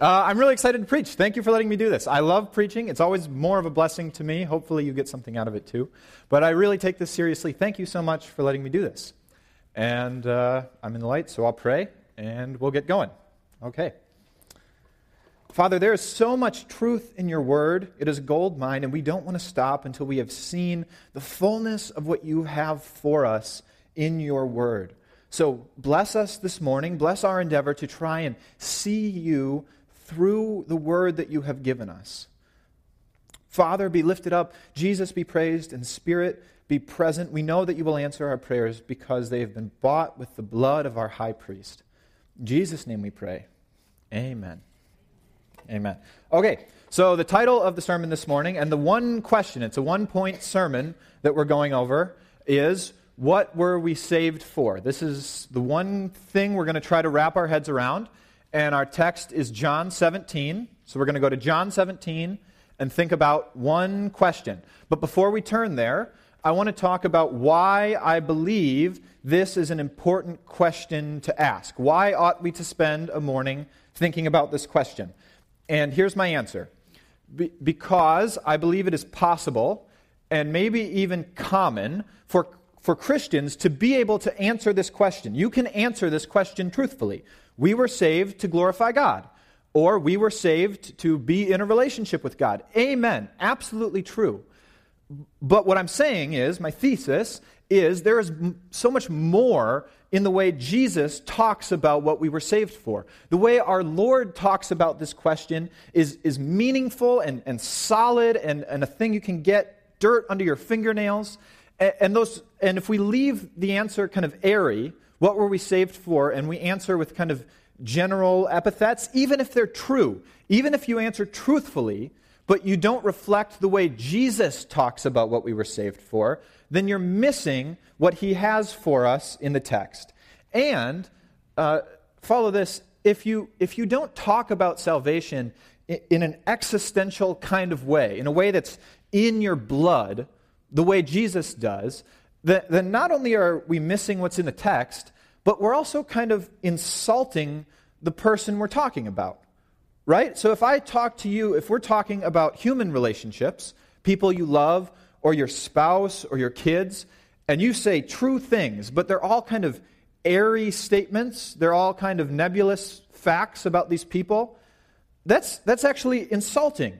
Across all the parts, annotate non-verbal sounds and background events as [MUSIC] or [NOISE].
Uh, I'm really excited to preach. Thank you for letting me do this. I love preaching. It's always more of a blessing to me. Hopefully, you get something out of it too. But I really take this seriously. Thank you so much for letting me do this. And uh, I'm in the light, so I'll pray and we'll get going. Okay. Father, there is so much truth in your word. It is a gold mine, and we don't want to stop until we have seen the fullness of what you have for us in your word. So bless us this morning. Bless our endeavor to try and see you through the word that you have given us. Father, be lifted up. Jesus, be praised. And Spirit, be present. We know that you will answer our prayers because they have been bought with the blood of our high priest. In Jesus' name we pray. Amen. Amen. Okay, so the title of the sermon this morning, and the one question, it's a one point sermon that we're going over, is What were we saved for? This is the one thing we're going to try to wrap our heads around. And our text is John 17. So we're going to go to John 17 and think about one question. But before we turn there, I want to talk about why I believe this is an important question to ask. Why ought we to spend a morning thinking about this question? And here's my answer Be- because I believe it is possible and maybe even common for, for Christians to be able to answer this question. You can answer this question truthfully. We were saved to glorify God, or we were saved to be in a relationship with God. Amen. Absolutely true. But what I'm saying is, my thesis is there is so much more in the way Jesus talks about what we were saved for. The way our Lord talks about this question is, is meaningful and, and solid and, and a thing you can get dirt under your fingernails. And, and, those, and if we leave the answer kind of airy, what were we saved for? And we answer with kind of general epithets, even if they're true, even if you answer truthfully, but you don't reflect the way Jesus talks about what we were saved for, then you're missing what he has for us in the text. And uh, follow this if you, if you don't talk about salvation in, an existential kind of way, in a way that's in your blood, the way Jesus does, then not only are we missing what's in the text, but we're also kind of insulting the person we're talking about. Right? So if I talk to you, if we're talking about human relationships, people you love, or your spouse, or your kids, and you say true things, but they're all kind of airy statements, they're all kind of nebulous facts about these people, that's, that's actually insulting.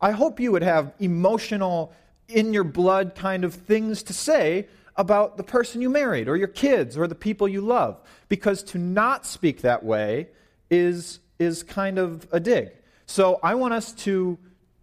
I hope you would have emotional, in your blood kind of things to say about the person you married or your kids or the people you love. Because to not speak that way is, is kind of a dig. So I want us to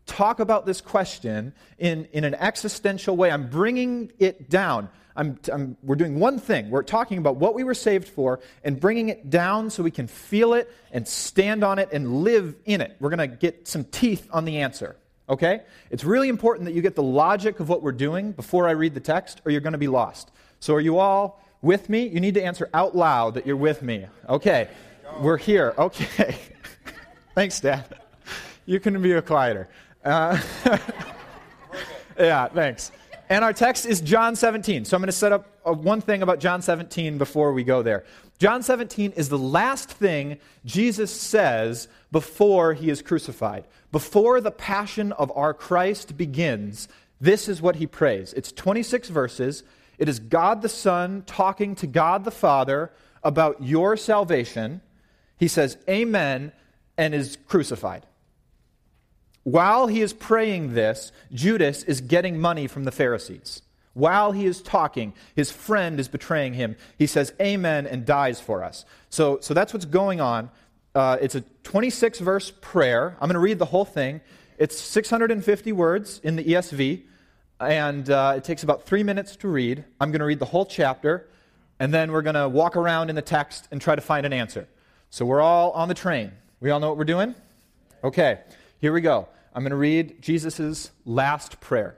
talk about this question in, in an existential way. I'm bringing it down. I'm, I'm, we're doing one thing. We're talking about what we were saved for and bringing it down so we can feel it and stand on it and live in it. We're going to get some teeth on the answer. Okay? It's really important that you get the logic of what we're doing before I read the text, or you're going to be lost. So, are you all with me? You need to answer out loud that you're with me. Okay. We're here. Okay. [LAUGHS] Thanks, Dad. You can be a quieter. Uh, [LAUGHS] yeah, thanks. And our text is John 17. So I'm going to set up one thing about John 17 before we go there. John 17 is the last thing Jesus says before he is crucified. Before the passion of our Christ begins, this is what he prays. It's 26 verses. It is God the Son talking to God the Father about your salvation. He says, Amen, and is crucified. While he is praying this, Judas is getting money from the Pharisees. While he is talking, his friend is betraying him. He says, Amen, and dies for us. So, so that's what's going on. Uh, it's a 26 verse prayer. I'm going to read the whole thing. It's 650 words in the ESV, and uh, it takes about three minutes to read. I'm going to read the whole chapter, and then we're going to walk around in the text and try to find an answer. So we're all on the train. We all know what we're doing? Okay, here we go. I'm going to read Jesus' last prayer.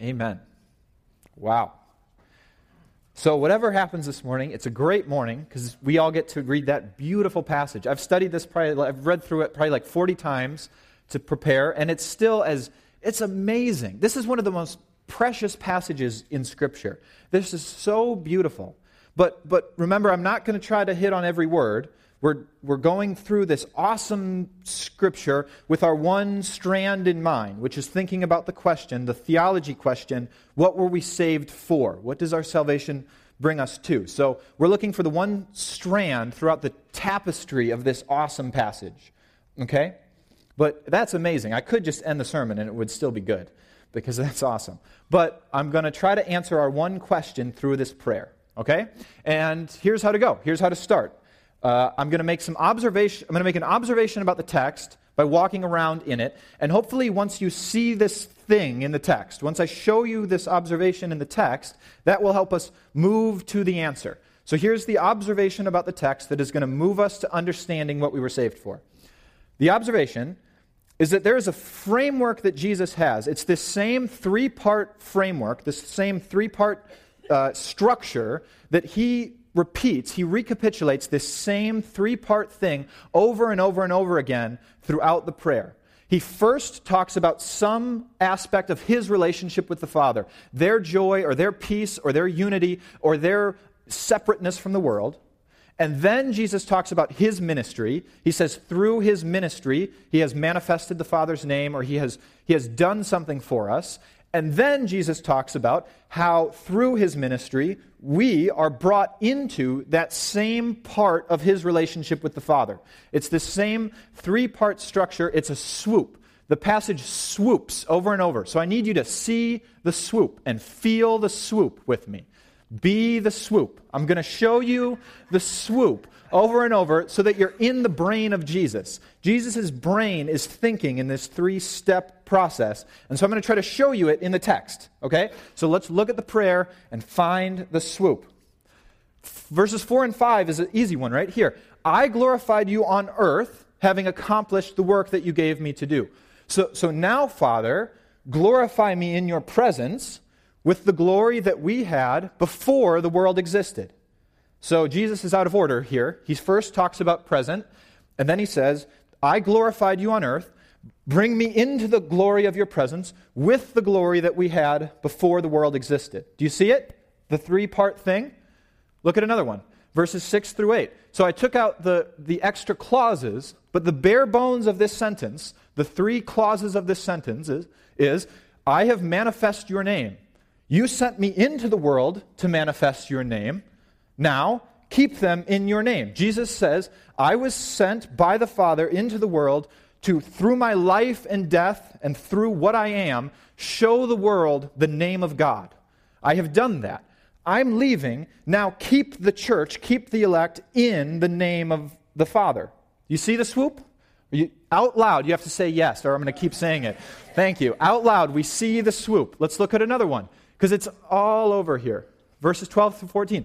Amen. Wow. So, whatever happens this morning, it's a great morning because we all get to read that beautiful passage. I've studied this probably, I've read through it probably like 40 times to prepare, and it's still as, it's amazing. This is one of the most precious passages in Scripture. This is so beautiful. But, but remember, I'm not going to try to hit on every word. We're, we're going through this awesome scripture with our one strand in mind, which is thinking about the question, the theology question what were we saved for? What does our salvation bring us to? So we're looking for the one strand throughout the tapestry of this awesome passage. Okay? But that's amazing. I could just end the sermon and it would still be good because [LAUGHS] that's awesome. But I'm going to try to answer our one question through this prayer. Okay? And here's how to go. Here's how to start uh, I'm going to make some observation. I'm going to make an observation about the text by walking around in it, and hopefully, once you see this thing in the text, once I show you this observation in the text, that will help us move to the answer. So here's the observation about the text that is going to move us to understanding what we were saved for. The observation is that there is a framework that Jesus has. It's this same three part framework, this same three part uh, structure that he repeats, he recapitulates this same three part thing over and over and over again throughout the prayer. He first talks about some aspect of his relationship with the Father, their joy or their peace or their unity or their separateness from the world. And then Jesus talks about his ministry. He says, through his ministry, he has manifested the Father's name or he has, he has done something for us. And then Jesus talks about how through his ministry, we are brought into that same part of his relationship with the Father. It's the same three part structure, it's a swoop. the passage swoops over and over. So I need you to see the swoop and feel the swoop with me. Be the swoop. I'm going to show you the swoop over and over so that you're in the brain of Jesus. Jesus' brain is thinking in this three step process. And so I'm going to try to show you it in the text. Okay? So let's look at the prayer and find the swoop. Verses 4 and 5 is an easy one right here. I glorified you on earth, having accomplished the work that you gave me to do. So, so now, Father, glorify me in your presence with the glory that we had before the world existed. So Jesus is out of order here. He first talks about present, and then he says, I glorified you on earth. Bring me into the glory of your presence with the glory that we had before the world existed. Do you see it? The three part thing? Look at another one, verses 6 through 8. So I took out the, the extra clauses, but the bare bones of this sentence, the three clauses of this sentence is, is I have manifest your name. You sent me into the world to manifest your name. Now, keep them in your name. Jesus says, I was sent by the Father into the world to, through my life and death and through what I am, show the world the name of God. I have done that. I'm leaving. Now keep the church, keep the elect in the name of the Father. You see the swoop? You, out loud, you have to say yes, or I'm going to keep saying it. Thank you. Out loud, we see the swoop. Let's look at another one, because it's all over here. Verses 12 through 14.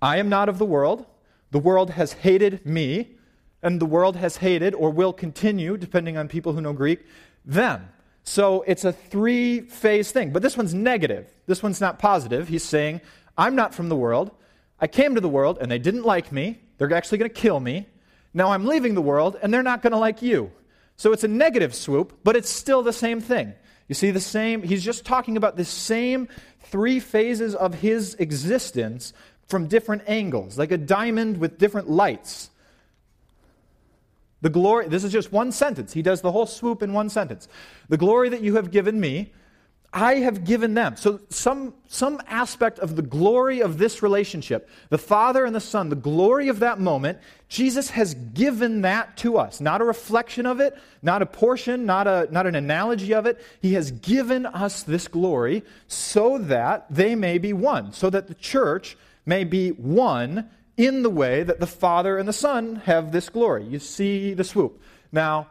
I am not of the world. The world has hated me, and the world has hated, or will continue, depending on people who know Greek, them. So it's a three phase thing. But this one's negative. This one's not positive. He's saying, I'm not from the world. I came to the world, and they didn't like me. They're actually going to kill me. Now I'm leaving the world, and they're not going to like you. So it's a negative swoop, but it's still the same thing. You see, the same, he's just talking about the same three phases of his existence from different angles, like a diamond with different lights. The glory, this is just one sentence. He does the whole swoop in one sentence. The glory that you have given me, I have given them. So, some, some aspect of the glory of this relationship, the Father and the Son, the glory of that moment, Jesus has given that to us. Not a reflection of it, not a portion, not, a, not an analogy of it. He has given us this glory so that they may be one, so that the church may be one in the way that the Father and the Son have this glory. You see the swoop. Now,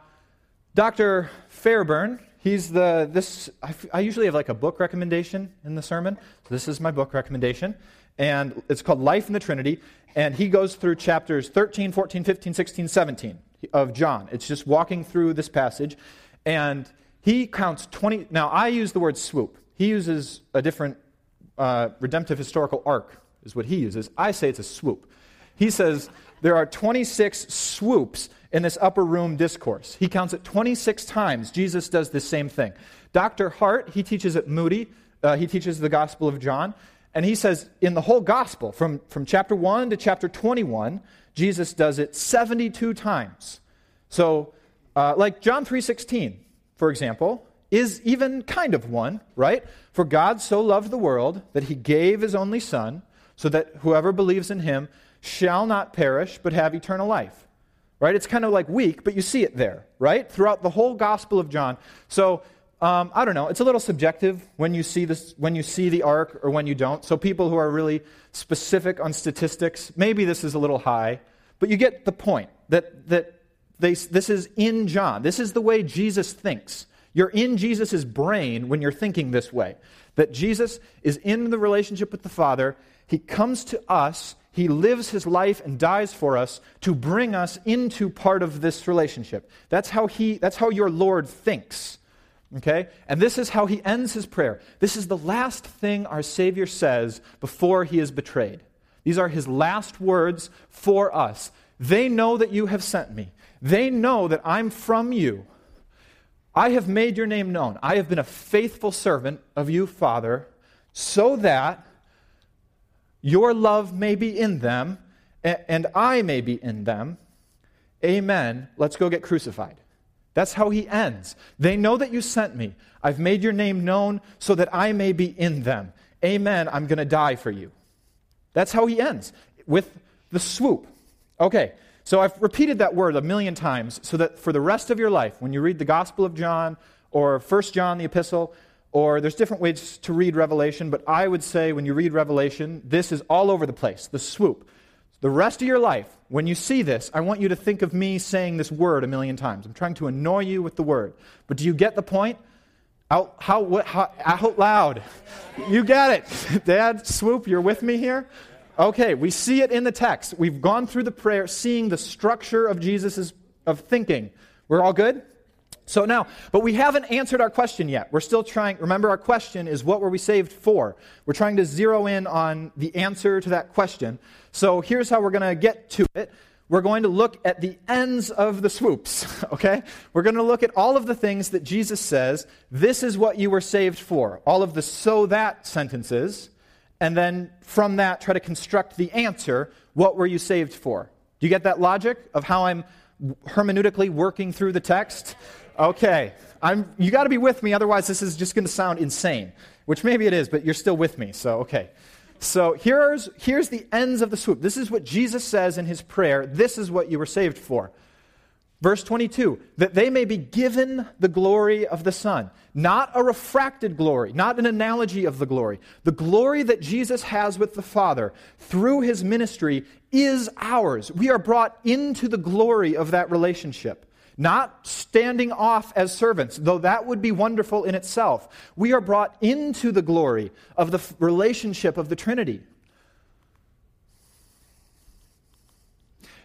Dr. Fairbairn, he's the this I, I usually have like a book recommendation in the sermon. So this is my book recommendation and it's called Life in the Trinity and he goes through chapters 13, 14, 15, 16, 17 of John. It's just walking through this passage and he counts 20 Now, I use the word swoop. He uses a different uh, redemptive historical arc is what he uses. I say it's a swoop. He says there are 26 swoops in this upper room discourse. He counts it 26 times. Jesus does the same thing. Dr. Hart, he teaches at Moody, uh, he teaches the Gospel of John, and he says in the whole Gospel, from, from chapter 1 to chapter 21, Jesus does it 72 times. So, uh, like John 3.16, for example, is even kind of one, right? For God so loved the world that he gave his only Son, so that whoever believes in him shall not perish but have eternal life. Right? It's kind of like weak, but you see it there, right? Throughout the whole Gospel of John. So, um, I don't know. It's a little subjective when you see this, when you see the arc or when you don't. So people who are really specific on statistics, maybe this is a little high, but you get the point that that they, this is in John. This is the way Jesus thinks. You're in Jesus' brain when you're thinking this way. That Jesus is in the relationship with the Father he comes to us, He lives His life and dies for us to bring us into part of this relationship. That's how, he, that's how your Lord thinks. Okay? And this is how He ends His prayer. This is the last thing our Savior says before He is betrayed. These are His last words for us. They know that you have sent me. They know that I'm from you. I have made your name known. I have been a faithful servant of you, Father, so that your love may be in them, and I may be in them. Amen. Let's go get crucified. That's how he ends. They know that you sent me. I've made your name known so that I may be in them. Amen. I'm going to die for you. That's how he ends with the swoop. Okay, So I've repeated that word a million times so that for the rest of your life, when you read the Gospel of John or 1 John, the epistle, or there's different ways to read Revelation, but I would say when you read Revelation, this is all over the place, the swoop. The rest of your life, when you see this, I want you to think of me saying this word a million times. I'm trying to annoy you with the word. But do you get the point? Out, how, what, how, out loud. You get it. [LAUGHS] Dad, swoop, you're with me here? Okay, we see it in the text. We've gone through the prayer, seeing the structure of Jesus' of thinking. We're all good? So now, but we haven't answered our question yet. We're still trying, remember, our question is what were we saved for? We're trying to zero in on the answer to that question. So here's how we're going to get to it. We're going to look at the ends of the swoops, [LAUGHS] okay? We're going to look at all of the things that Jesus says, this is what you were saved for. All of the so that sentences. And then from that, try to construct the answer, what were you saved for? Do you get that logic of how I'm hermeneutically working through the text? Okay. I'm, you got to be with me, otherwise, this is just going to sound insane, which maybe it is, but you're still with me, so okay. So here's, here's the ends of the swoop. This is what Jesus says in his prayer. This is what you were saved for. Verse 22 that they may be given the glory of the Son. Not a refracted glory, not an analogy of the glory. The glory that Jesus has with the Father through his ministry is ours. We are brought into the glory of that relationship not standing off as servants, though that would be wonderful in itself. We are brought into the glory of the relationship of the Trinity.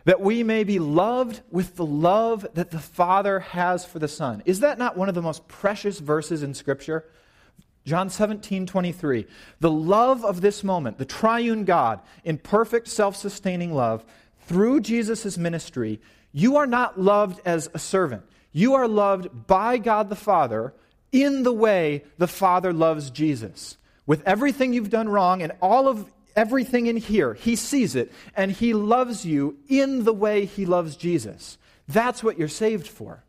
That we may be loved with the love that the Father has for the Son. Is that not one of the most precious verses in Scripture? John 17, 23. The love of this moment, the triune God, in perfect self sustaining love, through Jesus' ministry, you are not loved as a servant. You are loved by God the Father in the way the Father loves Jesus. With everything you've done wrong and all of everything in here, He sees it and He loves you in the way He loves Jesus. That's what you're saved for.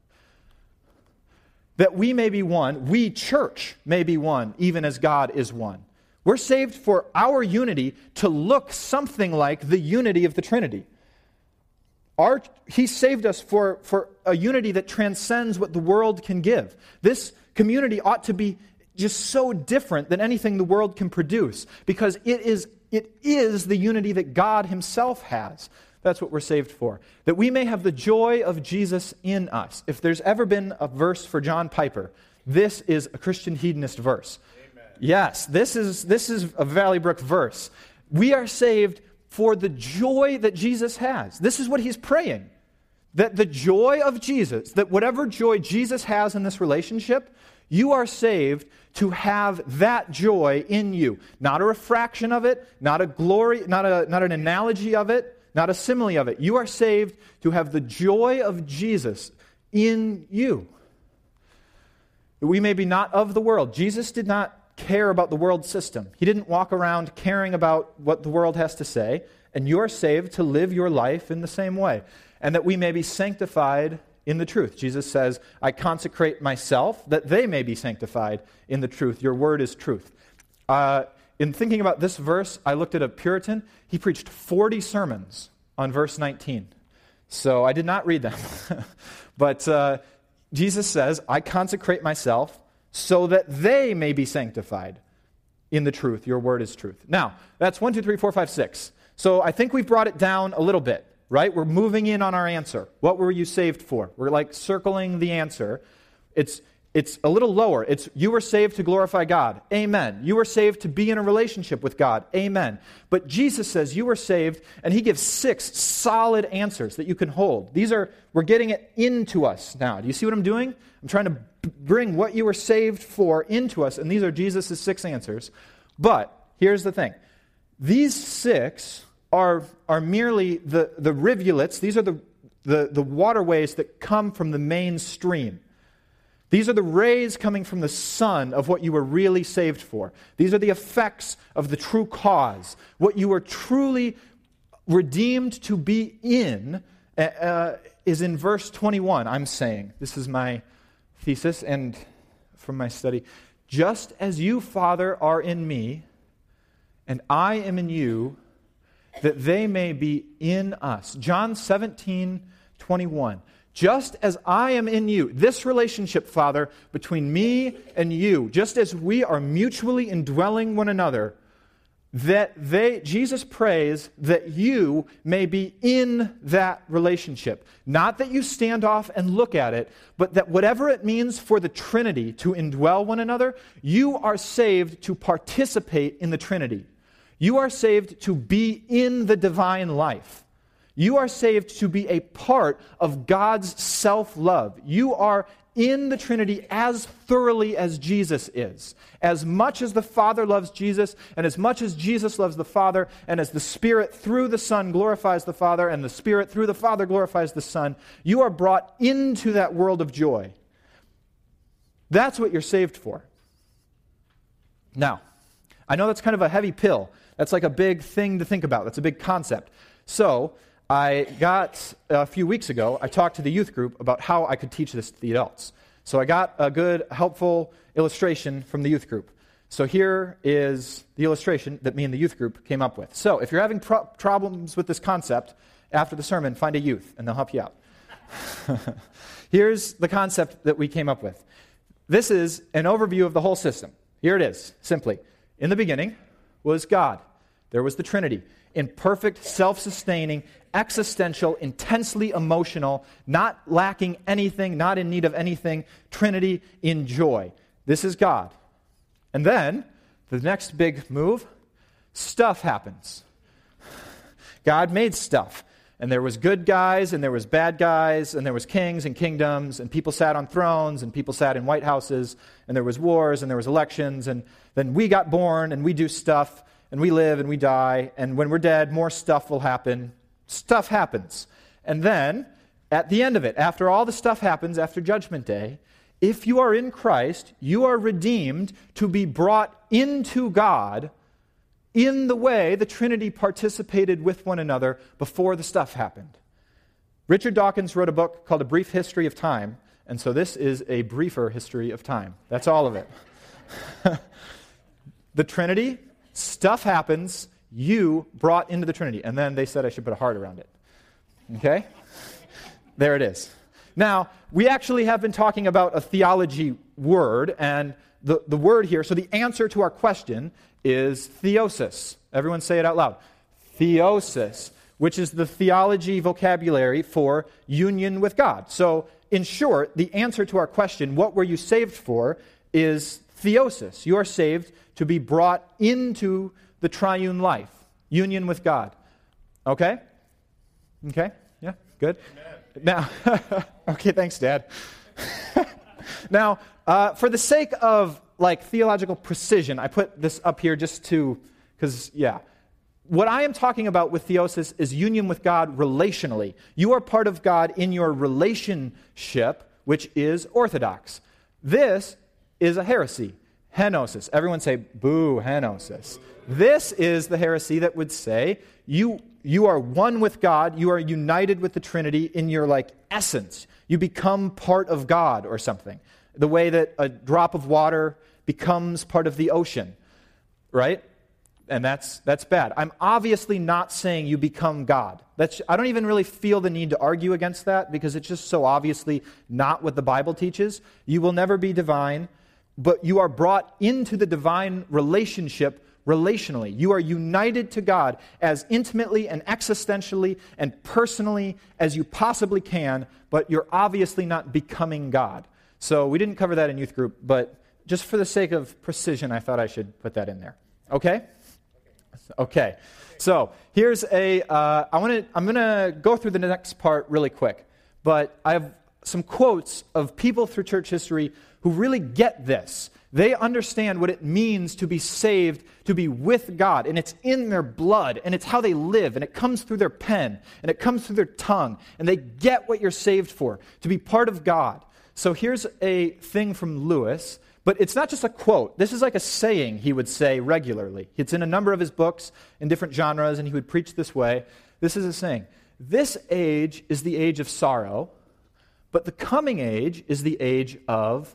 That we may be one, we, church, may be one, even as God is one. We're saved for our unity to look something like the unity of the Trinity. Our, he saved us for, for a unity that transcends what the world can give. This community ought to be just so different than anything the world can produce because it is, it is the unity that God Himself has. That's what we're saved for. That we may have the joy of Jesus in us. If there's ever been a verse for John Piper, this is a Christian hedonist verse. Amen. Yes, this is, this is a Valley Brook verse. We are saved for the joy that Jesus has. This is what he's praying. That the joy of Jesus, that whatever joy Jesus has in this relationship, you are saved to have that joy in you. Not a refraction of it, not a glory, not, a, not an analogy of it, not a simile of it. You are saved to have the joy of Jesus in you. We may be not of the world. Jesus did not care about the world system. He didn't walk around caring about what the world has to say, and you're saved to live your life in the same way, and that we may be sanctified in the truth. Jesus says, I consecrate myself that they may be sanctified in the truth. Your word is truth. Uh, in thinking about this verse, I looked at a Puritan. He preached 40 sermons on verse 19. So I did not read them. [LAUGHS] but uh, Jesus says, I consecrate myself so that they may be sanctified in the truth. Your word is truth. Now, that's one, two, three, four, five, six. So I think we've brought it down a little bit, right? We're moving in on our answer. What were you saved for? We're like circling the answer. It's it's a little lower. It's you were saved to glorify God. Amen. You were saved to be in a relationship with God. Amen. But Jesus says you were saved, and he gives six solid answers that you can hold. These are, we're getting it into us now. Do you see what I'm doing? I'm trying to bring what you were saved for into us, and these are Jesus' six answers. But here's the thing these six are, are merely the, the rivulets, these are the, the, the waterways that come from the main stream. These are the rays coming from the sun of what you were really saved for. These are the effects of the true cause. What you were truly redeemed to be in uh, uh, is in verse 21, I'm saying. This is my thesis and from my study. Just as you, Father, are in me, and I am in you, that they may be in us. John 17, 21. Just as I am in you, this relationship, Father, between me and you, just as we are mutually indwelling one another, that they, Jesus prays that you may be in that relationship. Not that you stand off and look at it, but that whatever it means for the Trinity to indwell one another, you are saved to participate in the Trinity. You are saved to be in the divine life. You are saved to be a part of God's self love. You are in the Trinity as thoroughly as Jesus is. As much as the Father loves Jesus, and as much as Jesus loves the Father, and as the Spirit through the Son glorifies the Father, and the Spirit through the Father glorifies the Son, you are brought into that world of joy. That's what you're saved for. Now, I know that's kind of a heavy pill. That's like a big thing to think about. That's a big concept. So, I got uh, a few weeks ago, I talked to the youth group about how I could teach this to the adults. So I got a good, helpful illustration from the youth group. So here is the illustration that me and the youth group came up with. So if you're having pro- problems with this concept, after the sermon, find a youth and they'll help you out. [LAUGHS] Here's the concept that we came up with. This is an overview of the whole system. Here it is, simply. In the beginning was God. There was the Trinity in perfect, self sustaining, existential, intensely emotional, not lacking anything, not in need of anything, Trinity in joy. This is God. And then, the next big move stuff happens. God made stuff. And there was good guys and there was bad guys and there was kings and kingdoms and people sat on thrones and people sat in white houses and there was wars and there was elections and then we got born and we do stuff and we live and we die, and when we're dead, more stuff will happen. Stuff happens. And then, at the end of it, after all the stuff happens, after Judgment Day, if you are in Christ, you are redeemed to be brought into God in the way the Trinity participated with one another before the stuff happened. Richard Dawkins wrote a book called A Brief History of Time, and so this is a briefer history of time. That's all of it. [LAUGHS] the Trinity Stuff happens, you brought into the Trinity. And then they said I should put a heart around it. Okay? There it is. Now, we actually have been talking about a theology word, and the, the word here, so the answer to our question is theosis. Everyone say it out loud. Theosis, which is the theology vocabulary for union with God. So, in short, the answer to our question, what were you saved for, is theosis. You are saved to be brought into the triune life, union with God. Okay? Okay? Yeah? Good? Amen. Now, [LAUGHS] okay, thanks, Dad. [LAUGHS] now, uh, for the sake of like theological precision, I put this up here just to, because, yeah. What I am talking about with theosis is union with God relationally. You are part of God in your relationship, which is orthodox. This is a heresy henosis. Everyone say, boo, henosis. This is the heresy that would say you, you are one with God, you are united with the Trinity in your like essence. You become part of God or something. The way that a drop of water becomes part of the ocean, right? And that's, that's bad. I'm obviously not saying you become God. That's, I don't even really feel the need to argue against that because it's just so obviously not what the Bible teaches. You will never be divine but you are brought into the divine relationship relationally. You are united to God as intimately and existentially and personally as you possibly can, but you're obviously not becoming God. So we didn't cover that in youth group, but just for the sake of precision, I thought I should put that in there. Okay? Okay. So here's a. Uh, I want to. I'm going to go through the next part really quick, but I have some quotes of people through church history who really get this. They understand what it means to be saved, to be with God, and it's in their blood, and it's how they live, and it comes through their pen, and it comes through their tongue, and they get what you're saved for, to be part of God. So here's a thing from Lewis, but it's not just a quote. This is like a saying he would say regularly. It's in a number of his books in different genres, and he would preach this way. This is a saying This age is the age of sorrow, but the coming age is the age of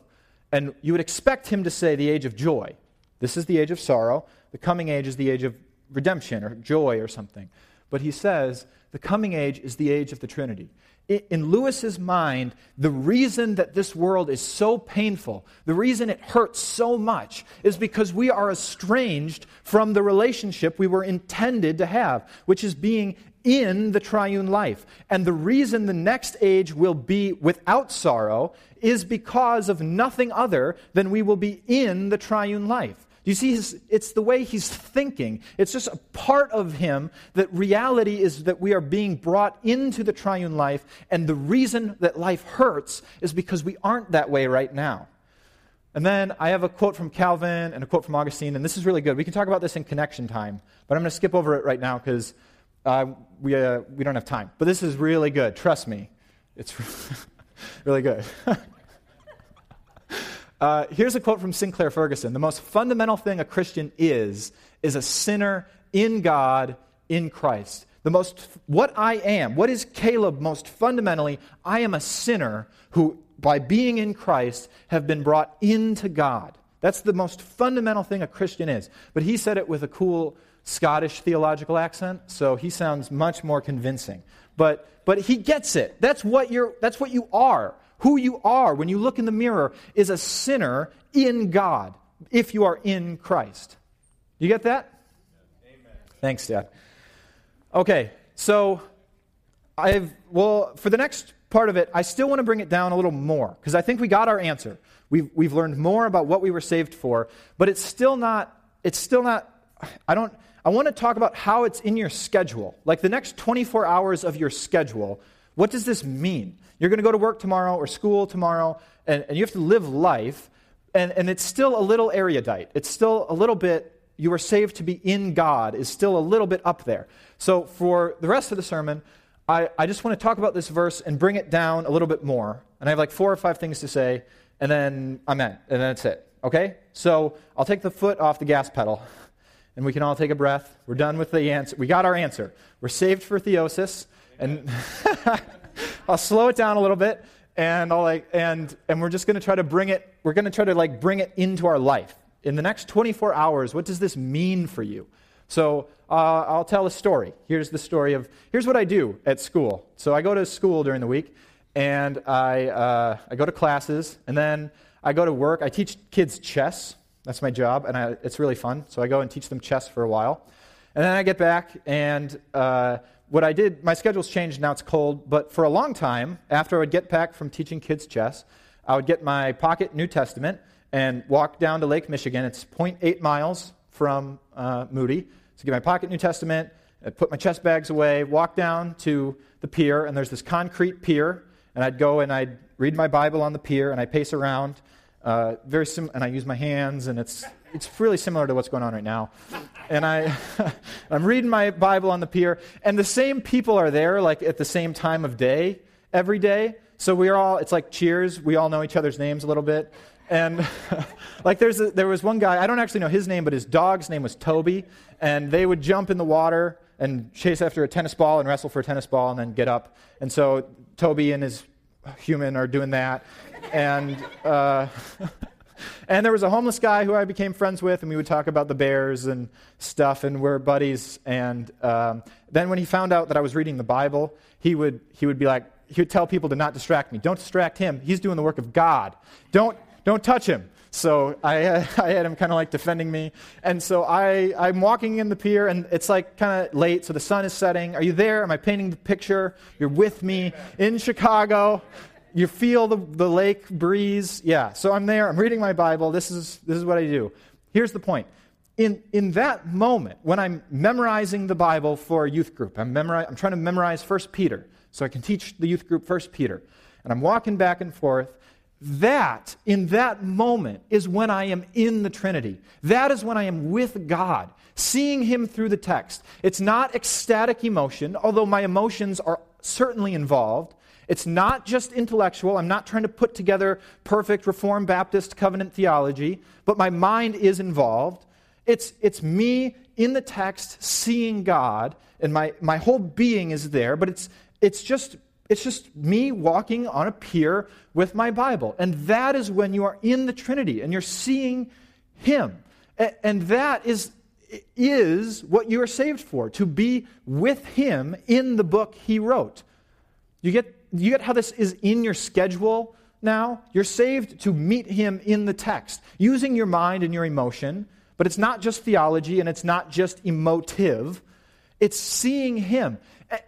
and you would expect him to say the age of joy. This is the age of sorrow. The coming age is the age of redemption or joy or something. But he says the coming age is the age of the Trinity. In Lewis's mind, the reason that this world is so painful, the reason it hurts so much, is because we are estranged from the relationship we were intended to have, which is being in the triune life. And the reason the next age will be without sorrow is because of nothing other than we will be in the triune life. Do you see his, it's the way he's thinking. It's just a part of him that reality is that we are being brought into the triune life, and the reason that life hurts is because we aren't that way right now. And then I have a quote from Calvin and a quote from Augustine, and this is really good. We can talk about this in connection time, but I'm going to skip over it right now because uh, we, uh, we don't have time. But this is really good. Trust me. It's [LAUGHS] really good. [LAUGHS] Uh, here's a quote from Sinclair Ferguson The most fundamental thing a Christian is, is a sinner in God, in Christ. The most, what I am, what is Caleb most fundamentally? I am a sinner who, by being in Christ, have been brought into God. That's the most fundamental thing a Christian is. But he said it with a cool Scottish theological accent, so he sounds much more convincing. But, but he gets it. That's what, you're, that's what you are. Who you are when you look in the mirror is a sinner in God if you are in Christ. You get that? Amen. Thanks, Dad. Okay, so I've, well, for the next part of it, I still want to bring it down a little more because I think we got our answer. We've, we've learned more about what we were saved for, but it's still not, it's still not, I don't, I want to talk about how it's in your schedule. Like the next 24 hours of your schedule, what does this mean? You're going to go to work tomorrow or school tomorrow, and, and you have to live life, and, and it's still a little erudite. It's still a little bit, you are saved to be in God, is still a little bit up there. So for the rest of the sermon, I, I just want to talk about this verse and bring it down a little bit more. And I have like four or five things to say, and then I'm in, and then that's it. Okay? So I'll take the foot off the gas pedal, and we can all take a breath. We're done with the answer. We got our answer. We're saved for theosis. And [LAUGHS] I'll slow it down a little bit, and I'll like, and and we're just going to try to bring it. We're going to try to like bring it into our life in the next 24 hours. What does this mean for you? So uh, I'll tell a story. Here's the story of here's what I do at school. So I go to school during the week, and I uh, I go to classes, and then I go to work. I teach kids chess. That's my job, and I, it's really fun. So I go and teach them chess for a while, and then I get back and. Uh, what I did, my schedule's changed, now it's cold, but for a long time, after I would get back from teaching kids chess, I would get my pocket New Testament and walk down to Lake Michigan. It's 0.8 miles from uh, Moody. So get my pocket New Testament, I'd put my chess bags away, walk down to the pier, and there's this concrete pier, and I'd go and I'd read my Bible on the pier, and I pace around, uh, very sim- and I use my hands, and it's it's really similar to what's going on right now. And I, [LAUGHS] I'm reading my Bible on the pier, and the same people are there, like at the same time of day every day. So we're all, it's like cheers. We all know each other's names a little bit. And [LAUGHS] like there's a, there was one guy, I don't actually know his name, but his dog's name was Toby. And they would jump in the water and chase after a tennis ball and wrestle for a tennis ball and then get up. And so Toby and his human are doing that. And, uh, and there was a homeless guy who I became friends with, and we would talk about the bears and stuff, and we're buddies. And um, then when he found out that I was reading the Bible, he would, he would be like, he would tell people to not distract me. Don't distract him. He's doing the work of God. Don't, don't touch him. So I, [LAUGHS] I had him kind of like defending me. And so I, I'm walking in the pier, and it's like kind of late, so the sun is setting. Are you there? Am I painting the picture? You're with me in Chicago you feel the, the lake breeze. Yeah, so I'm there, I'm reading my Bible. This is, this is what I do. Here's the point. In, in that moment, when I'm memorizing the Bible for a youth group, I'm, memori- I'm trying to memorize 1 Peter so I can teach the youth group 1 Peter, and I'm walking back and forth, that, in that moment, is when I am in the Trinity. That is when I am with God, seeing Him through the text. It's not ecstatic emotion, although my emotions are certainly involved. It's not just intellectual. I'm not trying to put together perfect Reformed Baptist covenant theology, but my mind is involved. It's, it's me in the text seeing God, and my, my whole being is there, but it's, it's, just, it's just me walking on a pier with my Bible. And that is when you are in the Trinity and you're seeing Him. And that is, is what you are saved for, to be with Him in the book He wrote. You get, you get how this is in your schedule now? You're saved to meet Him in the text, using your mind and your emotion, but it's not just theology and it's not just emotive, it's seeing Him.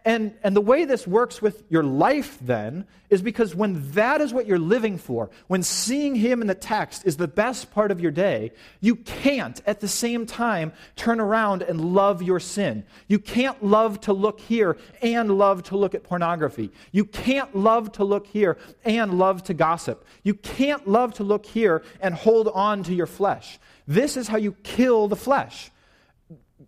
And, and the way this works with your life then is because when that is what you're living for, when seeing Him in the text is the best part of your day, you can't at the same time turn around and love your sin. You can't love to look here and love to look at pornography. You can't love to look here and love to gossip. You can't love to look here and hold on to your flesh. This is how you kill the flesh.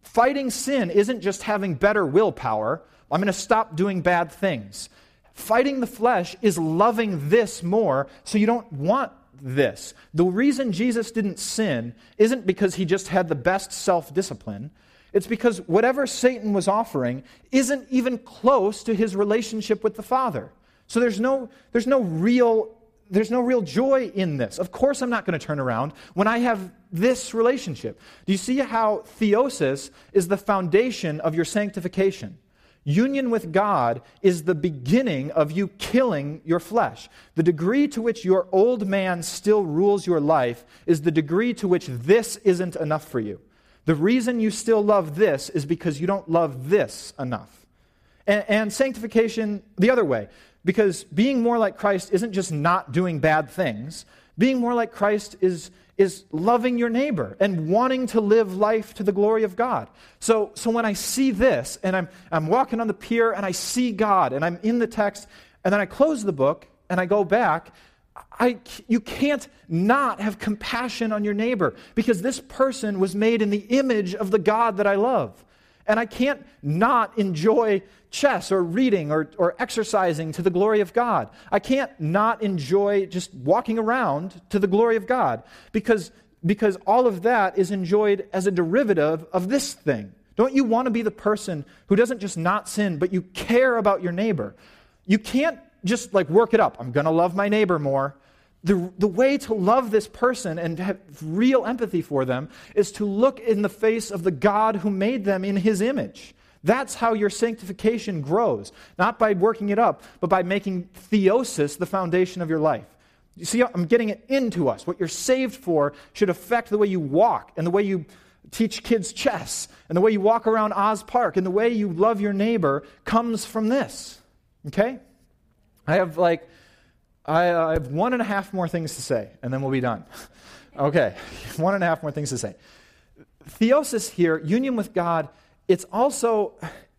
Fighting sin isn't just having better willpower I'm going to stop doing bad things. Fighting the flesh is loving this more, so you don't want this. The reason Jesus didn't sin isn't because he just had the best self discipline. It's because whatever Satan was offering isn't even close to his relationship with the Father. So there's no, there's no real there's no real joy in this. Of course, I'm not going to turn around when I have this relationship. Do you see how theosis is the foundation of your sanctification? Union with God is the beginning of you killing your flesh. The degree to which your old man still rules your life is the degree to which this isn't enough for you. The reason you still love this is because you don't love this enough. And, and sanctification, the other way, because being more like Christ isn't just not doing bad things, being more like Christ is is loving your neighbor and wanting to live life to the glory of God. So, so when I see this and I'm, I'm walking on the pier and I see God and I'm in the text and then I close the book and I go back, I, you can't not have compassion on your neighbor because this person was made in the image of the God that I love. And I can't not enjoy chess or reading or, or exercising to the glory of God. I can't not enjoy just walking around to the glory of God because, because all of that is enjoyed as a derivative of this thing. Don't you want to be the person who doesn't just not sin, but you care about your neighbor? You can't just like work it up. I'm going to love my neighbor more. The, the way to love this person and have real empathy for them is to look in the face of the God who made them in his image. That's how your sanctification grows, not by working it up, but by making theosis the foundation of your life. You see, I'm getting it into us. What you're saved for should affect the way you walk and the way you teach kids chess and the way you walk around Oz Park and the way you love your neighbor comes from this. Okay? I have like, I, uh, I have one and a half more things to say, and then we'll be done. [LAUGHS] okay, [LAUGHS] one and a half more things to say. Theosis here, union with God, it's also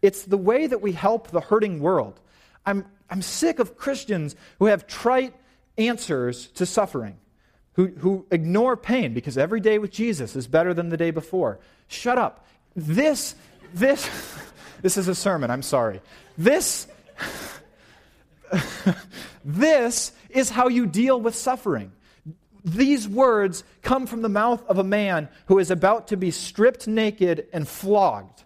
it's the way that we help the hurting world. I'm, I'm sick of Christians who have trite answers to suffering, who, who ignore pain because every day with Jesus is better than the day before. Shut up. This, this, [LAUGHS] this is a sermon, I'm sorry. This, [LAUGHS] this is how you deal with suffering. These words come from the mouth of a man who is about to be stripped naked and flogged.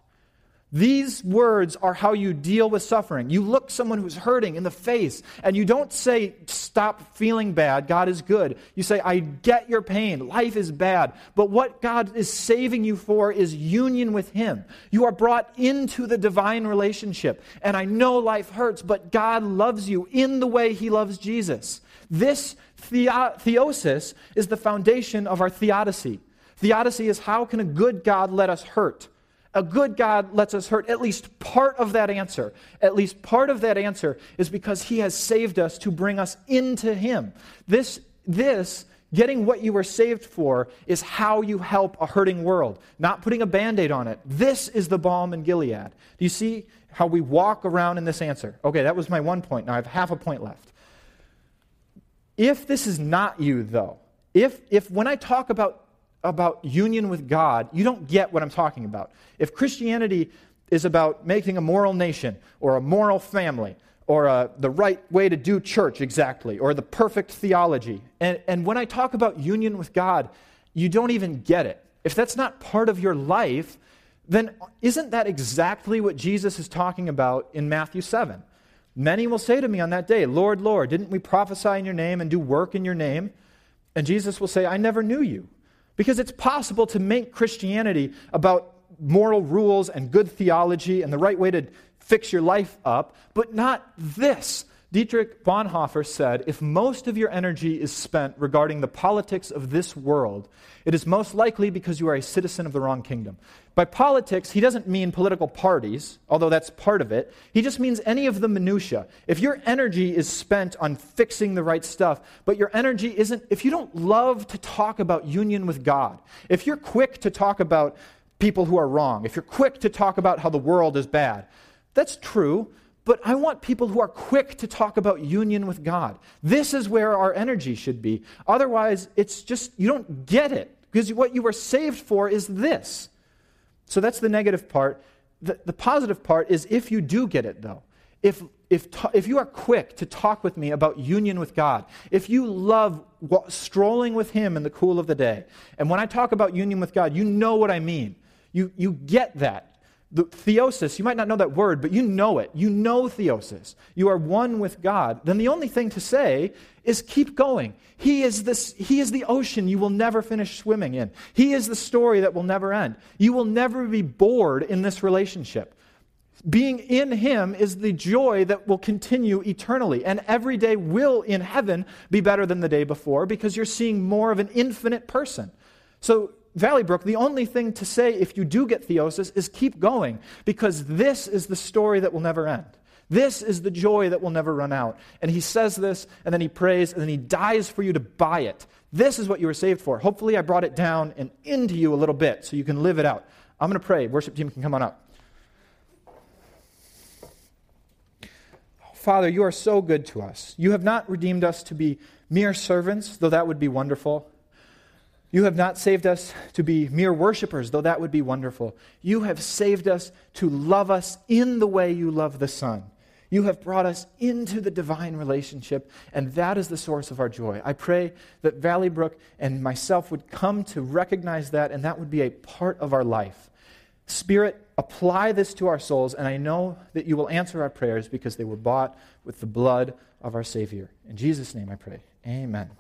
These words are how you deal with suffering. You look someone who's hurting in the face and you don't say, Stop feeling bad. God is good. You say, I get your pain. Life is bad. But what God is saving you for is union with Him. You are brought into the divine relationship. And I know life hurts, but God loves you in the way He loves Jesus. This theo- theosis is the foundation of our theodicy. Theodicy is how can a good God let us hurt? A good God lets us hurt. At least part of that answer, at least part of that answer is because He has saved us to bring us into Him. This, this, getting what you were saved for, is how you help a hurting world, not putting a band aid on it. This is the balm in Gilead. Do you see how we walk around in this answer? Okay, that was my one point. Now I have half a point left. If this is not you, though, if, if when I talk about about union with God, you don't get what I'm talking about. If Christianity is about making a moral nation or a moral family or uh, the right way to do church exactly or the perfect theology, and, and when I talk about union with God, you don't even get it. If that's not part of your life, then isn't that exactly what Jesus is talking about in Matthew 7? Many will say to me on that day, Lord, Lord, didn't we prophesy in your name and do work in your name? And Jesus will say, I never knew you. Because it's possible to make Christianity about moral rules and good theology and the right way to fix your life up, but not this. Dietrich Bonhoeffer said if most of your energy is spent regarding the politics of this world, it is most likely because you are a citizen of the wrong kingdom. By politics, he doesn't mean political parties, although that's part of it. He just means any of the minutiae. If your energy is spent on fixing the right stuff, but your energy isn't, if you don't love to talk about union with God, if you're quick to talk about people who are wrong, if you're quick to talk about how the world is bad, that's true. But I want people who are quick to talk about union with God. This is where our energy should be. Otherwise, it's just, you don't get it. Because what you were saved for is this. So that's the negative part. The, the positive part is if you do get it, though. If, if, if you are quick to talk with me about union with God, if you love strolling with Him in the cool of the day, and when I talk about union with God, you know what I mean. You, you get that. The theosis, you might not know that word, but you know it. You know theosis. You are one with God. Then the only thing to say is keep going. He is, this, he is the ocean you will never finish swimming in. He is the story that will never end. You will never be bored in this relationship. Being in Him is the joy that will continue eternally. And every day will in heaven be better than the day before because you're seeing more of an infinite person. So Valley Brook, the only thing to say if you do get theosis is keep going, because this is the story that will never end. This is the joy that will never run out. And he says this, and then he prays, and then he dies for you to buy it. This is what you were saved for. Hopefully, I brought it down and into you a little bit so you can live it out. I'm going to pray. Worship team can come on up. Father, you are so good to us. You have not redeemed us to be mere servants, though that would be wonderful. You have not saved us to be mere worshipers, though that would be wonderful. You have saved us to love us in the way you love the Son. You have brought us into the divine relationship, and that is the source of our joy. I pray that Valley Brook and myself would come to recognize that, and that would be a part of our life. Spirit, apply this to our souls, and I know that you will answer our prayers because they were bought with the blood of our Savior. In Jesus' name I pray. Amen.